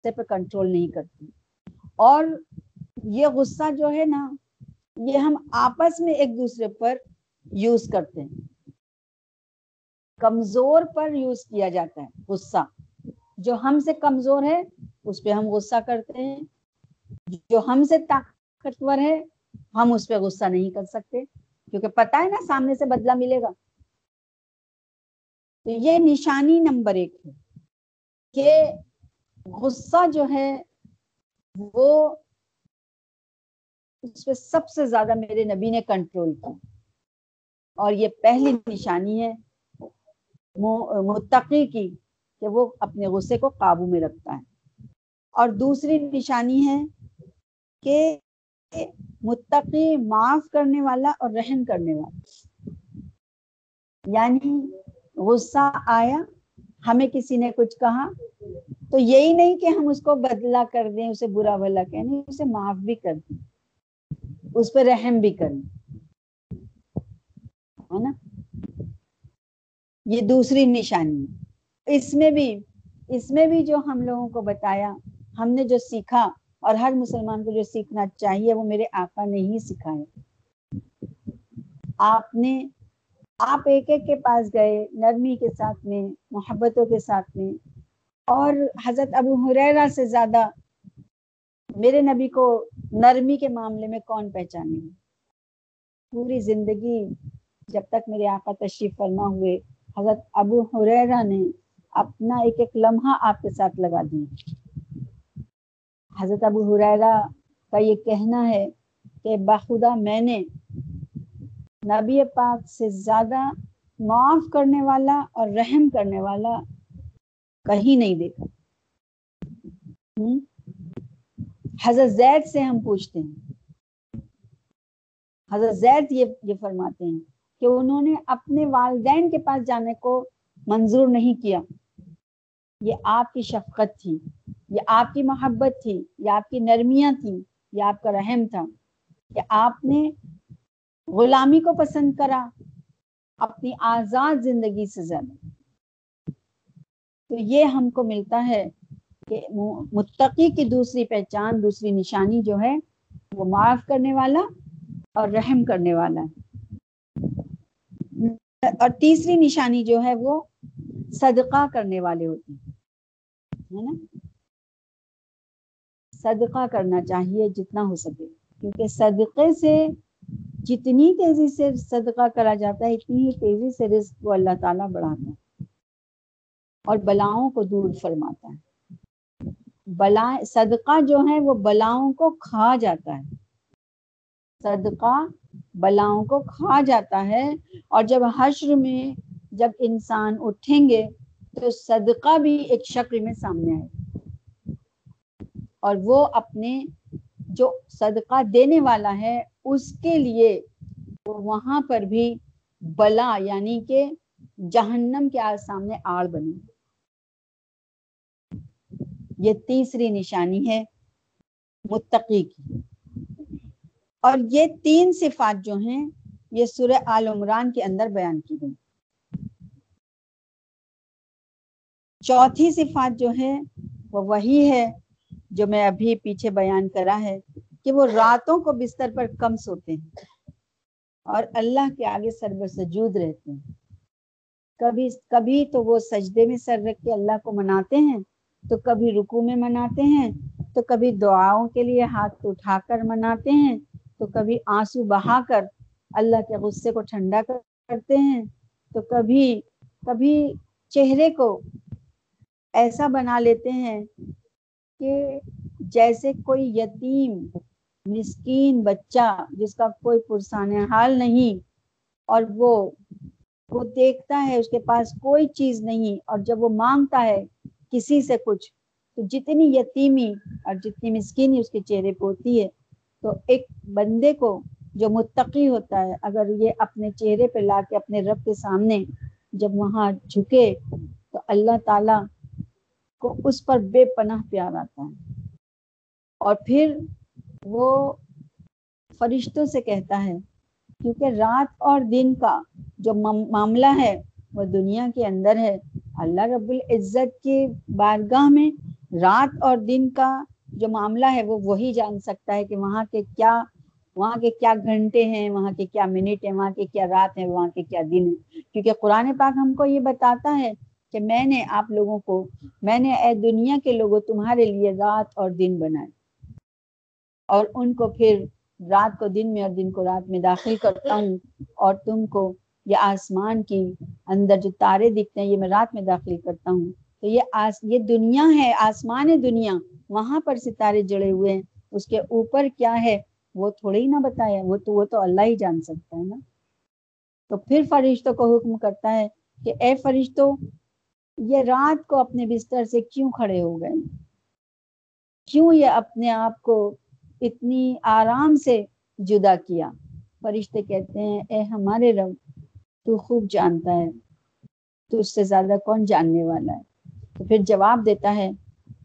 غصے پہ کنٹرول نہیں کرتی۔ اور یہ غصہ جو ہے نا، یہ ہم آپس میں ایک دوسرے پر یوز کرتے ہیں۔ کمزور پر یوز کیا جاتا ہے غصہ۔ جو ہم سے کمزور ہے، اس پہ ہم غصہ کرتے ہیں۔ جو ہم سے طاقتور ہے، ہم اس پہ غصہ نہیں کر سکتے۔ کیونکہ پتا ہے نا، سامنے سے بدلہ ملے گا۔ تو یہ نشانی نمبر ایک ہے کہ غصہ جو ہے وہ اس پہ سب سے زیادہ میرے نبی نے کنٹرول کیا۔ اور یہ پہلی نشانی ہے متقی کی کہ وہ اپنے غصے کو قابو میں رکھتا ہے۔ اور دوسری نشانی ہے کہ متقی معاف کرنے والا اور رحم کرنے والا۔ یعنی غصہ آیا، ہمیں کسی نے کچھ کہا تو یہی نہیں کہ ہم اس کو بدلا کر دیں، اسے برا بھلا کہیں اسے معاف بھی کر دیں، اس پہ رحم بھی کریں ہے نا؟ یہ دوسری نشانی اس میں بھی، اس میں بھی جو ہم لوگوں کو بتایا، ہم نے جو سیکھا، اور ہر مسلمان کو جو سیکھنا چاہیے، وہ میرے آقا نے ہی سکھائے آپ نے، آپ ایک ایک کے پاس گئے، نرمی کے ساتھ میں، محبتوں کے ساتھ میں اور حضرت ابو حریرہ سے زیادہ میرے نبی کو نرمی کے معاملے میں کون پہچانے پوری زندگی جب تک میرے آقا تشریف فرما ہوئے، حضرت ابو حریرہ نے اپنا ایک ایک لمحہ آپ کے ساتھ لگا دیا۔ حضرت ابو حریرہ کا یہ کہنا ہے کہ بخدا میں نے نبی پاک سے زیادہ معاف کرنے والا اور رحم کرنے والا کہیں نہیں دیکھا حضرت زید سے ہم پوچھتے ہیں۔ حضرت زید یہ یہ فرماتے ہیں کہ انہوں نے اپنے والدین کے پاس جانے کو منظور نہیں کیا۔ یہ آپ کی شفقت تھی، یہ آپ کی محبت تھی، یہ آپ کی نرمیاں تھیں، یہ آپ کا رحم تھا کہ آپ نے غلامی کو پسند کرا، اپنی آزاد زندگی سے زیادہ۔ تو یہ ہم کو ملتا ہے کہ متقی کی دوسری پہچان، دوسری نشانی جو ہے، وہ معاف کرنے والا اور رحم کرنے والا اور تیسری نشانی جو ہے، وہ صدقہ کرنے والے ہوتے ہیں۔ ہے نا؟ صدقہ کرنا چاہیے جتنا ہو سکے، کیونکہ صدقے سے جتنی تیزی سے صدقہ کرا جاتا ہے، اتنی ہی تیزی سے رزق کو اللہ تعالیٰ بڑھاتا ہے۔ اور بلاؤں کو دور فرماتا ہے۔ بلا، صدقہ جو ہے وہ بلاؤں کو کھا جاتا ہے۔ صدقہ بلاؤں کو کھا جاتا ہے۔ اور جب حشر میں جب انسان اٹھیں گے تو صدقہ بھی ایک شکل میں سامنے آئے اور وہ اپنے جو صدقہ دینے والا ہے، اس کے لیے وہاں پر بھی بلا یعنی کہ جہنم کے سامنے آڑ بنی۔ یہ تیسری نشانی ہے، متقی کی۔ اور یہ تین صفات جو ہیں، یہ سورہ آل عمران کے اندر بیان کی گئی۔ چوتھی صفات جو ہے وہ وہی ہے جو میں ابھی پیچھے بیان کرا ہے کہ وہ راتوں کو بستر پر کم سوتے ہیں اور اللہ کے آگے سر سجود رہتے ہیں۔ کبھی کبھی تو وہ سجدے میں سر رکھ کے اللہ کو مناتے ہیں تو کبھی رکو میں مناتے ہیں، تو کبھی دعاؤں کے لیے ہاتھ اٹھا کر مناتے ہیں، تو کبھی آنسو بہا کر اللہ کے غصے کو ٹھنڈا کرتے ہیں، تو کبھی کبھی چہرے کو ایسا بنا لیتے ہیں کہ جیسے کوئی یتیم، مسکین بچہ جس کا کوئی پرسان حال نہیں اور وہ وہ دیکھتا ہے، اس کے پاس کوئی چیز نہیں اور جب وہ مانگتا ہے کسی سے کچھ۔ تو جتنی یتیمی اور جتنی مسکینی اس کے چہرے پہ ہوتی ہے، تو ایک بندے کو جو متقی ہوتا ہے، اگر یہ اپنے چہرے پہ لا کے اپنے رب کے سامنے جب وہاں جھکے، تو اللہ تعالی کو اس پر بے پناہ پیار آتا ہے۔ اور پھر وہ فرشتوں سے کہتا ہے، کیونکہ رات اور دن کا جو معاملہ ہے، وہ دنیا کے اندر ہے۔ اللہ رب العزت کے بارگاہ میں رات اور دن کا جو معاملہ ہے وہ وہی جان سکتا ہے کہ وہاں کے کیا وہاں کے کیا گھنٹے ہیں، وہاں کے کیا منٹ ہیں، وہاں کے کیا رات ہیں، وہاں کے کیا دن ہیں۔ کیونکہ قرآن پاک ہم کو یہ بتاتا ہے کہ میں نے آپ لوگوں کو میں نے اے دنیا کے لوگوں تمہارے لیے رات اور دن بنائے۔ اور ان کو پھر رات کو دن میں اور دن کو رات میں داخل کرتا ہوں اور تم کو یہ آسمان کی اندر جو تارے دکھتے ہیں، یہ میں رات میں داخل کرتا ہوں۔ تو یہ آس، یہ دنیا ہے، آسمان دنیا۔ وہاں پر ستارے جڑے ہوئے ہیں۔ اس کے اوپر کیا ہے؟ وہ تھوڑے ہی نہ بتایا وہ تو وہ تو اللہ ہی جان سکتا ہے نا۔ تو پھر فرشتوں کو حکم کرتا ہے کہ اے فرشتوں، یہ رات کو اپنے بستر سے کیوں کھڑے ہو گئے؟ کیوں یہ اپنے آپ کو اتنی آرام سے جدا کیا؟ فرشتے کہتے ہیں، اے ہمارے رب تو خوب جانتا ہے، تو اس سے زیادہ کون جاننے والا ہے؟ تو پھر جواب دیتا ہے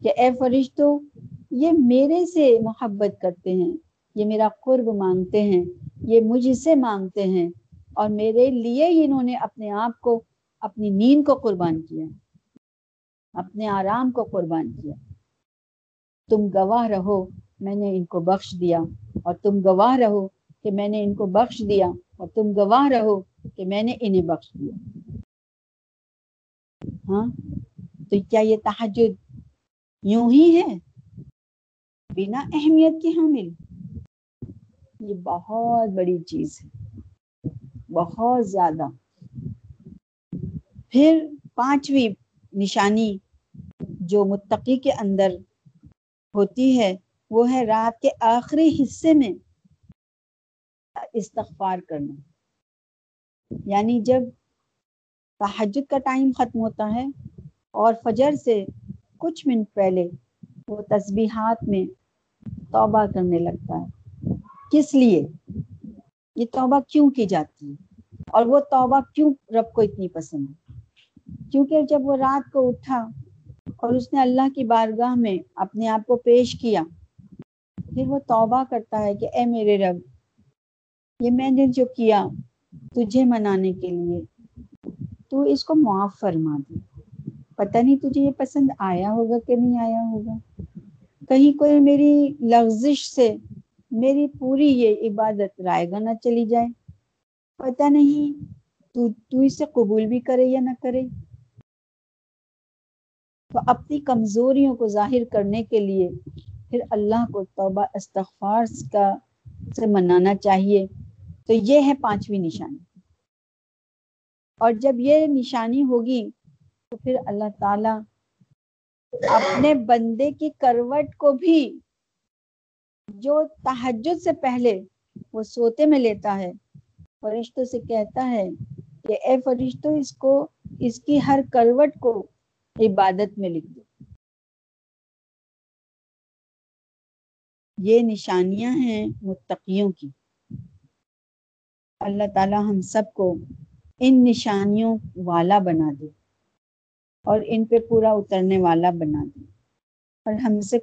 کہ اے فرشتوں یہ میرے سے محبت کرتے ہیں، یہ میرا قرب مانگتے ہیں، یہ مجھ سے مانگتے ہیں، اور میرے لیے انہوں نے اپنے آپ کو، اپنی نیند کو قربان کیا، اپنے آرام کو قربان کیا۔ تم گواہ رہو، میں نے ان کو بخش دیا، اور تم گواہ رہو کہ میں نے ان کو بخش دیا، اور تم گواہ رہو کہ میں نے انہیں بخش دیا۔ ہاں؟ تو کیا یہ تحجد یوں ہی ہے؟ بنا اہمیت کے حامل۔ یہ بہت بڑی چیز ہے۔ بہت زیادہ۔ پھر پانچویں نشانی جو متقی کے اندر ہوتی ہے، وہ ہے رات کے آخری حصے میں استغفار کرنا۔ یعنی جب تحجد کا ٹائم ختم ہوتا ہے اور فجر سے کچھ منٹ پہلے وہ تسبیحات میں توبہ کرنے لگتا ہے۔ کس لیے؟ یہ توبہ کیوں کی جاتی ہے؟ اور وہ توبہ کیوں رب کو اتنی پسند ہے؟ کیونکہ جب وہ رات کو اٹھا اور اس نے اللہ کی بارگاہ میں اپنے آپ کو پیش کیا، پھر وہ توبہ کرتا ہے کہ اے میرے رب، یہ میں نے جو کیا تجھے منانے کے لیے۔ تو اس کو معاف فرما دی پتہ نہیں تجھے یہ پسند آیا ہوگا کہ نہیں آیا ہوگا۔ کہیں کوئی میری لغزش سے میری پوری یہ عبادت رائے گا نہ چلی جائے۔ پتہ نہیں تو تو اسے قبول بھی کرے یا نہ کرے۔ تو اپنی کمزوریوں کو ظاہر کرنے کے لیے پھر اللہ کو توبہ، استغفار کا سے منانا چاہیے۔ تو یہ ہے پانچویں نشانی۔ اور جب یہ نشانی ہوگی تو پھر اللہ تعالی اپنے بندے کی کروٹ کو بھی جو تحجد سے پہلے وہ سوتے میں لیتا ہے، فرشتوں سے کہتا ہے کہ اے فرشتوں اس کو، اس کی ہر کروٹ کو عبادت میں لکھ دو۔ یہ نشانیاں ہیں متقیوں کی۔ اللہ تعالی ہم سب کو ان نشانیوں والا بنا دے اور ان پہ پورا اترنے والا بنا دے اور ہم سے